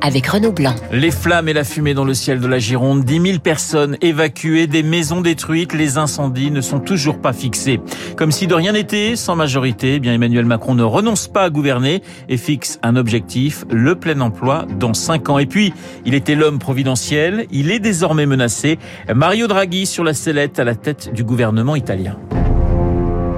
avec Renaud Blanc. Les flammes et la fumée dans le ciel de la Gironde, 10 000 personnes évacuées, des maisons détruites, les incendies ne sont toujours pas fixés. Comme si de rien n'était, sans majorité, eh bien Emmanuel Macron ne renonce pas à gouverner et fixe un objectif, le plein emploi dans 5 ans. Et puis, il était l'homme providentiel, il est désormais menacé. Mario Draghi sur la sellette à la tête du gouvernement italien.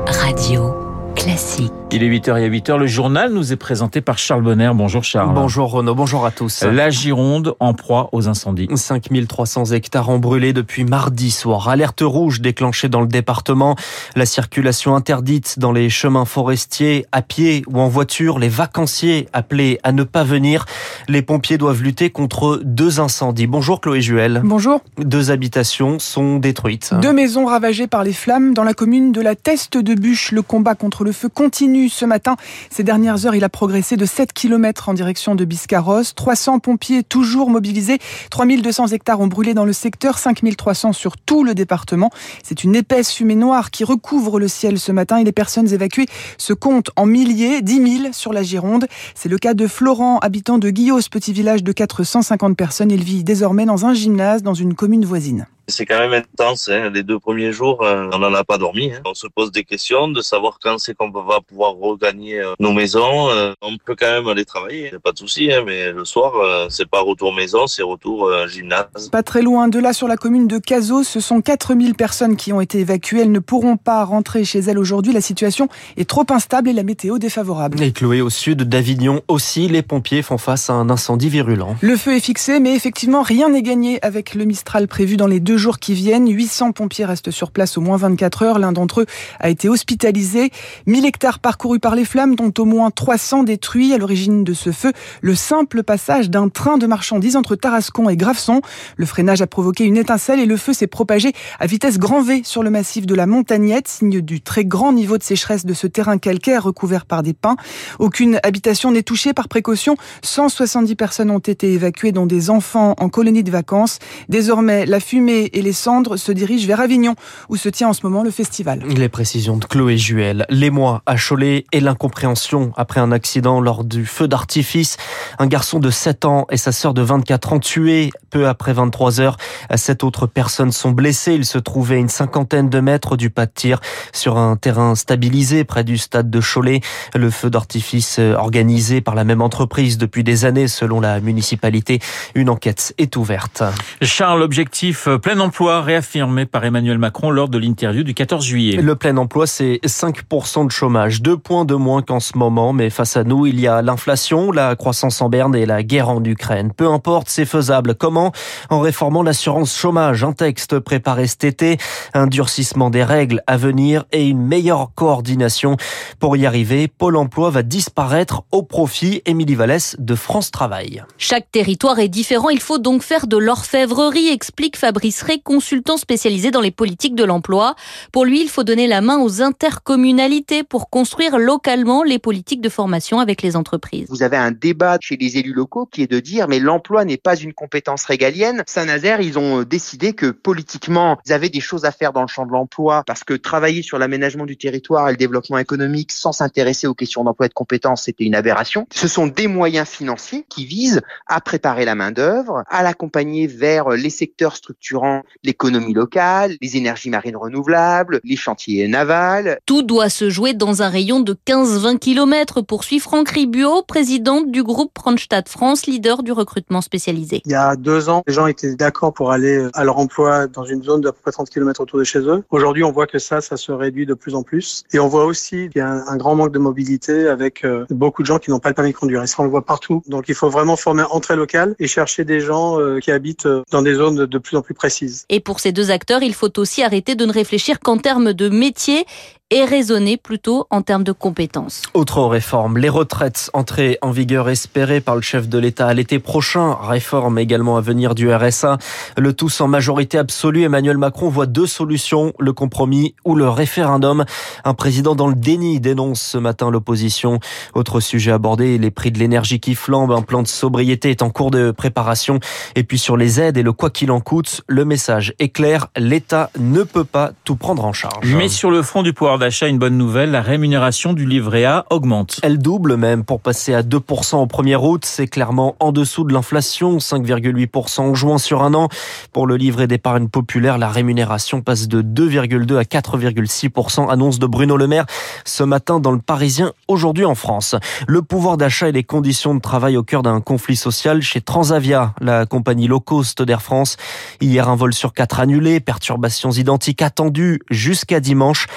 Radio classique. Il est 8h et à 8h. Le journal nous est présenté par Charles Bonner. Bonjour Charles. Bonjour Renaud, bonjour à tous. La Gironde en proie aux incendies. 5300 hectares ont brûlé depuis mardi soir. Alerte rouge déclenchée dans le département. La circulation interdite dans les chemins forestiers, à pied ou en voiture. Les vacanciers appelés à ne pas venir. Les pompiers doivent lutter contre deux incendies. Bonjour Chloé Juel. Bonjour. Deux habitations sont détruites. Deux maisons ravagées par les flammes dans la commune de la Teste de Bûche. Le combat contre le feu continue ce matin. Ces dernières heures, il a progressé de 7 km en direction de Biscarrosse. 300 pompiers toujours mobilisés. 3200 hectares ont brûlé dans le secteur, 5300 sur tout le département. C'est une épaisse fumée noire qui recouvre le ciel ce matin et les personnes évacuées se comptent en milliers, 10 000 sur la Gironde. C'est le cas de Florent, habitant de Guillos, petit village de 450 personnes. Il vit désormais dans un gymnase dans une commune voisine. C'est quand même intense. Hein. Les deux premiers jours, euh, on n'en a pas dormi. Hein. On se pose des questions de savoir quand c'est qu'on va pouvoir regagner euh, nos maisons. Euh, on peut quand même aller travailler, c'est pas de souci. Hein, mais le soir, c'est pas retour maison, c'est retour gymnase. Pas très loin de là, sur la commune de Cazaux, ce sont 4000 personnes qui ont été évacuées. Elles ne pourront pas rentrer chez elles aujourd'hui. La situation est trop instable et la météo défavorable. Et Chloé, au sud d'Avignon aussi, les pompiers font face à un incendie virulent. Le feu est fixé, mais effectivement, rien n'est gagné avec le Mistral prévu dans les deux jours qui viennent. 800 pompiers restent sur place au moins 24 heures. L'un d'entre eux a été hospitalisé. 1000 hectares parcourus par les flammes, dont au moins 300 détruits. À l'origine de ce feu, le simple passage d'un train de marchandises entre Tarascon et Graveson. Le freinage a provoqué une étincelle et le feu s'est propagé à vitesse grand V sur le massif de la Montagnette, signe du très grand niveau de sécheresse de ce terrain calcaire recouvert par des pins. Aucune habitation n'est touchée par précaution. 170 personnes ont été évacuées, dont des enfants en colonie de vacances. Désormais, la fumée et les cendres se dirigent vers Avignon, où se tient en ce moment le festival. Les précisions de Chloé Juel. Les mois à Cholet et l'incompréhension après un accident lors du feu d'artifice. Un garçon de 7 ans et sa sœur de 24 ans tués peu après 23 heures. Sept autres personnes sont blessées. Ils se trouvaient à une cinquantaine de mètres du pas de tir sur un terrain stabilisé près du stade de Cholet. Le feu d'artifice organisé par la même entreprise depuis des années selon la municipalité. Une enquête est ouverte. Charles, objectif plein emploi réaffirmé par Emmanuel Macron lors de l'interview du 14 juillet. Le plein emploi, c'est 5% de chômage, deux points de moins qu'en ce moment, mais face à nous, il y a l'inflation, la croissance en berne et la guerre en Ukraine. Peu importe, c'est faisable. Comment? En réformant l'assurance chômage, un texte préparé cet été, un durcissement des règles à venir et une meilleure coordination. Pour y arriver, Pôle emploi va disparaître au profit, Émilie Vallès, de France Travail. Chaque territoire est différent, il faut donc faire de l'orfèvrerie, explique Fabrice Rey, consultant spécialisé dans les politiques de l'emploi. Pour lui, il faut donner la main aux intercommunalités pour construire localement les politiques de formation avec les entreprises. Vous avez un débat chez les élus locaux qui est de dire mais l'emploi n'est pas une compétence régalienne. Saint-Nazaire, ils ont décidé que politiquement, ils avaient des choses à faire dans le champ de l'emploi parce que travailler sur l'aménagement du territoire et le développement économique sans s'intéresser aux questions d'emploi et de compétences, c'était une aberration. Ce sont des moyens financiers qui visent à préparer la main-d'œuvre, à l'accompagner vers les secteurs structurants, l'économie locale, les énergies marines renouvelables, les chantiers navals. Tout doit se jouer dans un rayon de 15-20 km, poursuit Franck Ribuot, présidente du groupe Randstad France, leader du recrutement spécialisé. Il y a deux ans, les gens étaient d'accord pour aller à leur emploi dans une zone d'à peu près 30 km autour de chez eux. Aujourd'hui, on voit que ça, ça se réduit de plus en plus. Et on voit aussi qu'il y a un, grand manque de mobilité avec euh, beaucoup de gens qui n'ont pas le permis de conduire. Et ça, on le voit partout. Donc, il faut vraiment former un entrée locale et chercher des gens euh, qui habitent euh, dans des zones de plus en plus précises. Et pour ces deux acteurs, il faut aussi arrêter de ne réfléchir qu'en termes de métier et raisonnée plutôt en termes de compétences. Autre réforme, les retraites entrées en vigueur espérées par le chef de l'État à l'été prochain. Réforme également à venir du RSA. Le tout sans majorité absolue. Emmanuel Macron voit deux solutions, le compromis ou le référendum. Un président dans le déni dénonce ce matin l'opposition. Autre sujet abordé, les prix de l'énergie qui flambent. Un plan de sobriété est en cours de préparation. Et puis sur les aides et le quoi qu'il en coûte, le message est clair. L'État ne peut pas tout prendre en charge. Mais sur le front du pouvoir d'achat, une bonne nouvelle, la rémunération du livret A augmente. Elle double même pour passer à 2% au 1er août. C'est clairement en dessous de l'inflation, 5,8% en juin sur un an. Pour le livret d'épargne populaire, la rémunération passe de 2,2 à 4,6%, annonce de Bruno Le Maire ce matin dans le Parisien, aujourd'hui en France. Le pouvoir d'achat et les conditions de travail au cœur d'un conflit social chez Transavia, la compagnie low cost d'Air France. Hier, un vol sur quatre annulé, perturbations identiques attendues jusqu'à dimanche.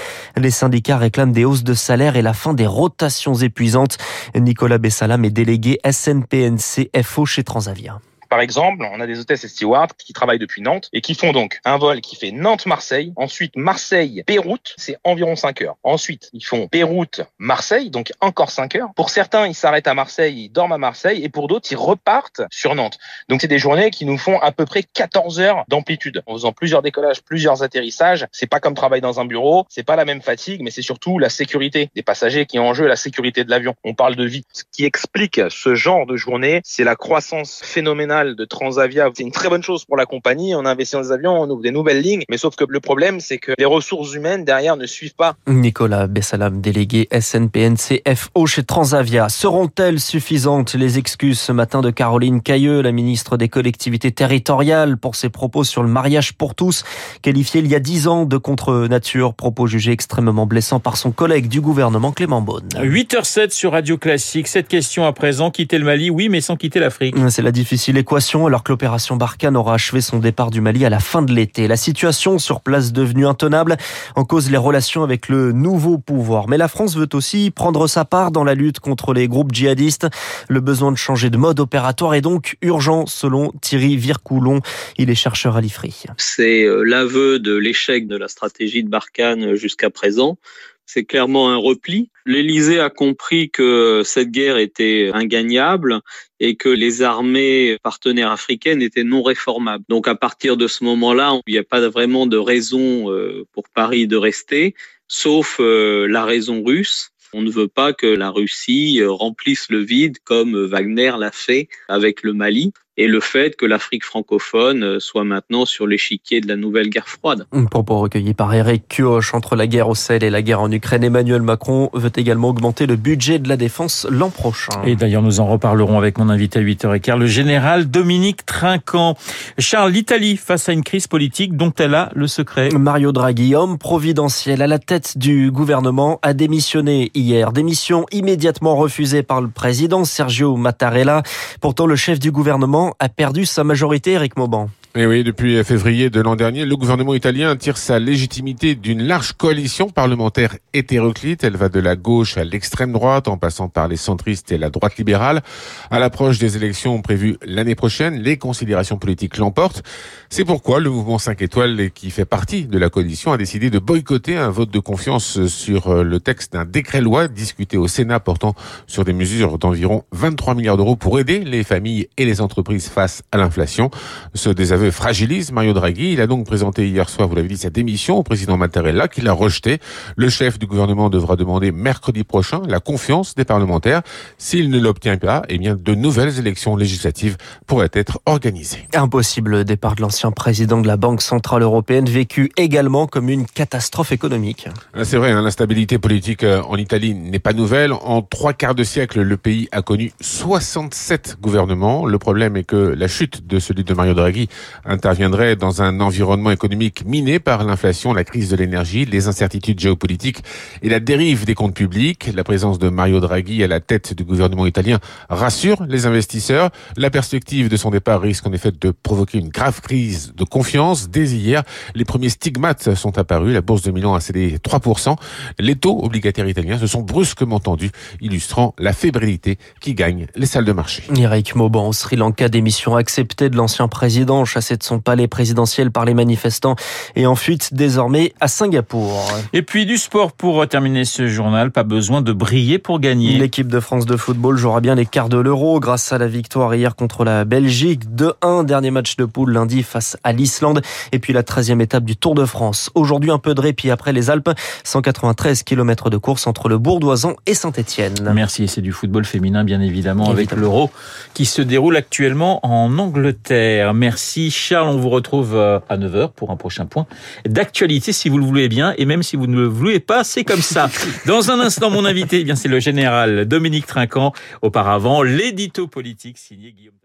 Les syndicats réclament des hausses de salaire et la fin des rotations épuisantes. Nicolas Bessalam est délégué SNPNC FO chez Transavia. Par exemple, on a des hôtesses et stewards qui travaillent depuis Nantes et qui font donc un vol qui fait Nantes-Marseille, ensuite Marseille-Beyrouth, c'est environ 5 heures. Ensuite, ils font Beyrouth-Marseille, donc encore 5 heures. Pour certains, ils s'arrêtent à Marseille, ils dorment à Marseille et pour d'autres, ils repartent sur Nantes. Donc c'est des journées qui nous font à peu près 14 heures d'amplitude. En faisant plusieurs décollages, plusieurs atterrissages, c'est pas comme travail dans un bureau, c'est pas la même fatigue, mais c'est surtout la sécurité des passagers qui est en jeu, la sécurité de l'avion. On parle de vie. Ce qui explique ce genre de journée, c'est la croissance phénoménale de Transavia. C'est une très bonne chose pour la compagnie. On investit dans les avions, on ouvre des nouvelles lignes. Mais sauf que le problème, c'est que les ressources humaines derrière ne suivent pas. Nicolas Bessalam, délégué SNPNCFO chez Transavia. Seront-elles suffisantes? Les excuses ce matin de Caroline Cailleux, la ministre des collectivités territoriales, pour ses propos sur le mariage pour tous, qualifié il y a dix ans de contre-nature, propos jugés extrêmement blessants par son collègue du gouvernement Clément Beaune. 8h07 sur Radio Classique. Cette question à présent, quitter le Mali, oui, mais sans quitter l'Afrique. C'est la difficile équation alors que l'opération Barkhane aura achevé son départ du Mali à la fin de l'été. La situation sur place devenue intenable en cause les relations avec le nouveau pouvoir. Mais la France veut aussi prendre sa part dans la lutte contre les groupes djihadistes. Le besoin de changer de mode opératoire est donc urgent selon Thierry Vircoulon. Il est chercheur à l'IFRI. C'est euh, l'aveu de l'échec de la stratégie de Barkhane jusqu'à présent c'est clairement un repli. L'Élysée a compris que cette guerre était ingagnable et que les armées partenaires africaines étaient non réformables. Donc à partir de ce moment-là, il n'y a pas vraiment de raison euh, pour Paris de rester, sauf euh, la raison russe. On ne veut pas que la Russie euh, remplisse le vide comme Wagner l'a fait avec le Mali et le fait que l'Afrique francophone euh, soit maintenant sur l'échiquier de la nouvelle guerre froide. Propos recueillis par Eric Kioch entre la guerre au Sahel et la guerre en Ukraine. Emmanuel Macron veut également augmenter le budget de la défense l'an prochain. Et d'ailleurs, nous en reparlerons avec mon invité à 8h15, le général Dominique Trinquant. Charles, l'Italie face à une crise politique dont elle a le secret. Mario Draghi, homme providentiel à la tête du gouvernement, a démissionné hier. Démission immédiatement refusée par le président Sergio Mattarella. Pourtant, le chef du gouvernement a perdu sa majorité, Eric Mauban. Et oui, depuis février de l'an dernier, le gouvernement italien tire sa légitimité d'une large coalition parlementaire hétéroclite. Elle va de la gauche à l'extrême droite, en passant par les centristes et la droite libérale. À l'approche des élections prévues l'année prochaine, les considérations politiques l'emportent. C'est pourquoi le mouvement 5 étoiles, qui fait partie de la coalition, a décidé de boycotter un vote de confiance sur euh, le texte d'un décret-loi discuté au Sénat portant sur des mesures d'environ 23 milliards d'euros pour aider les familles et les entreprises face à l'inflation. Ce désaveu fragilise Mario Draghi. Il a donc présenté hier soir, vous l'avez dit, sa démission au président Mattarella, qui l'a rejeté. Le chef du gouvernement devra demander mercredi prochain la confiance des parlementaires. S'il ne l'obtient pas, eh bien, de nouvelles élections législatives pourraient être organisées. Impossible départ de l'ancien président de la Banque Centrale Européenne, vécu également comme une catastrophe économique. Ah, c'est vrai, hein, l'instabilité politique euh, en Italie n'est pas nouvelle. En trois quarts de siècle, le pays a connu 67 gouvernements. Le problème est que la chute de celui de Mario Draghi interviendrait dans un environnement économique miné par l'inflation, la crise de l'énergie, les incertitudes géopolitiques et la dérive des comptes publics. La présence de Mario Draghi à la tête du gouvernement italien rassure les investisseurs. La perspective de son départ risque en effet de provoquer une grave crise de confiance. Dès hier, les premiers stigmates sont apparus. La bourse de Milan a cédé 3%. Les taux obligataires italiens se sont brusquement tendus, illustrant la fébrilité qui gagne les salles de marché. Acceptée de l'ancien président menacé de son palais présidentiel par les manifestants et en fuite désormais à Singapour. Et puis du sport pour terminer ce journal, pas besoin de briller pour gagner. L'équipe de France de football jouera bien les quarts de l'Euro grâce à la victoire hier contre la Belgique 2-1, dernier match de poule lundi face à l'Islande et puis la 13e étape du Tour de France. Aujourd'hui un peu de répit après les Alpes, 193 km de course entre le Bourdoisan et Saint-Étienne. Merci, c'est du football féminin bien évidemment, avec l'Euro qui se déroule actuellement en Angleterre. Merci Charles, on vous retrouve euh, à 9h pour un prochain point d'actualité si vous le voulez bien. Et même si vous ne le voulez pas, c'est comme ça. Dans un instant mon invité, eh bien c'est le général Dominique Trinquant, auparavant l'édito politique signé Guillaume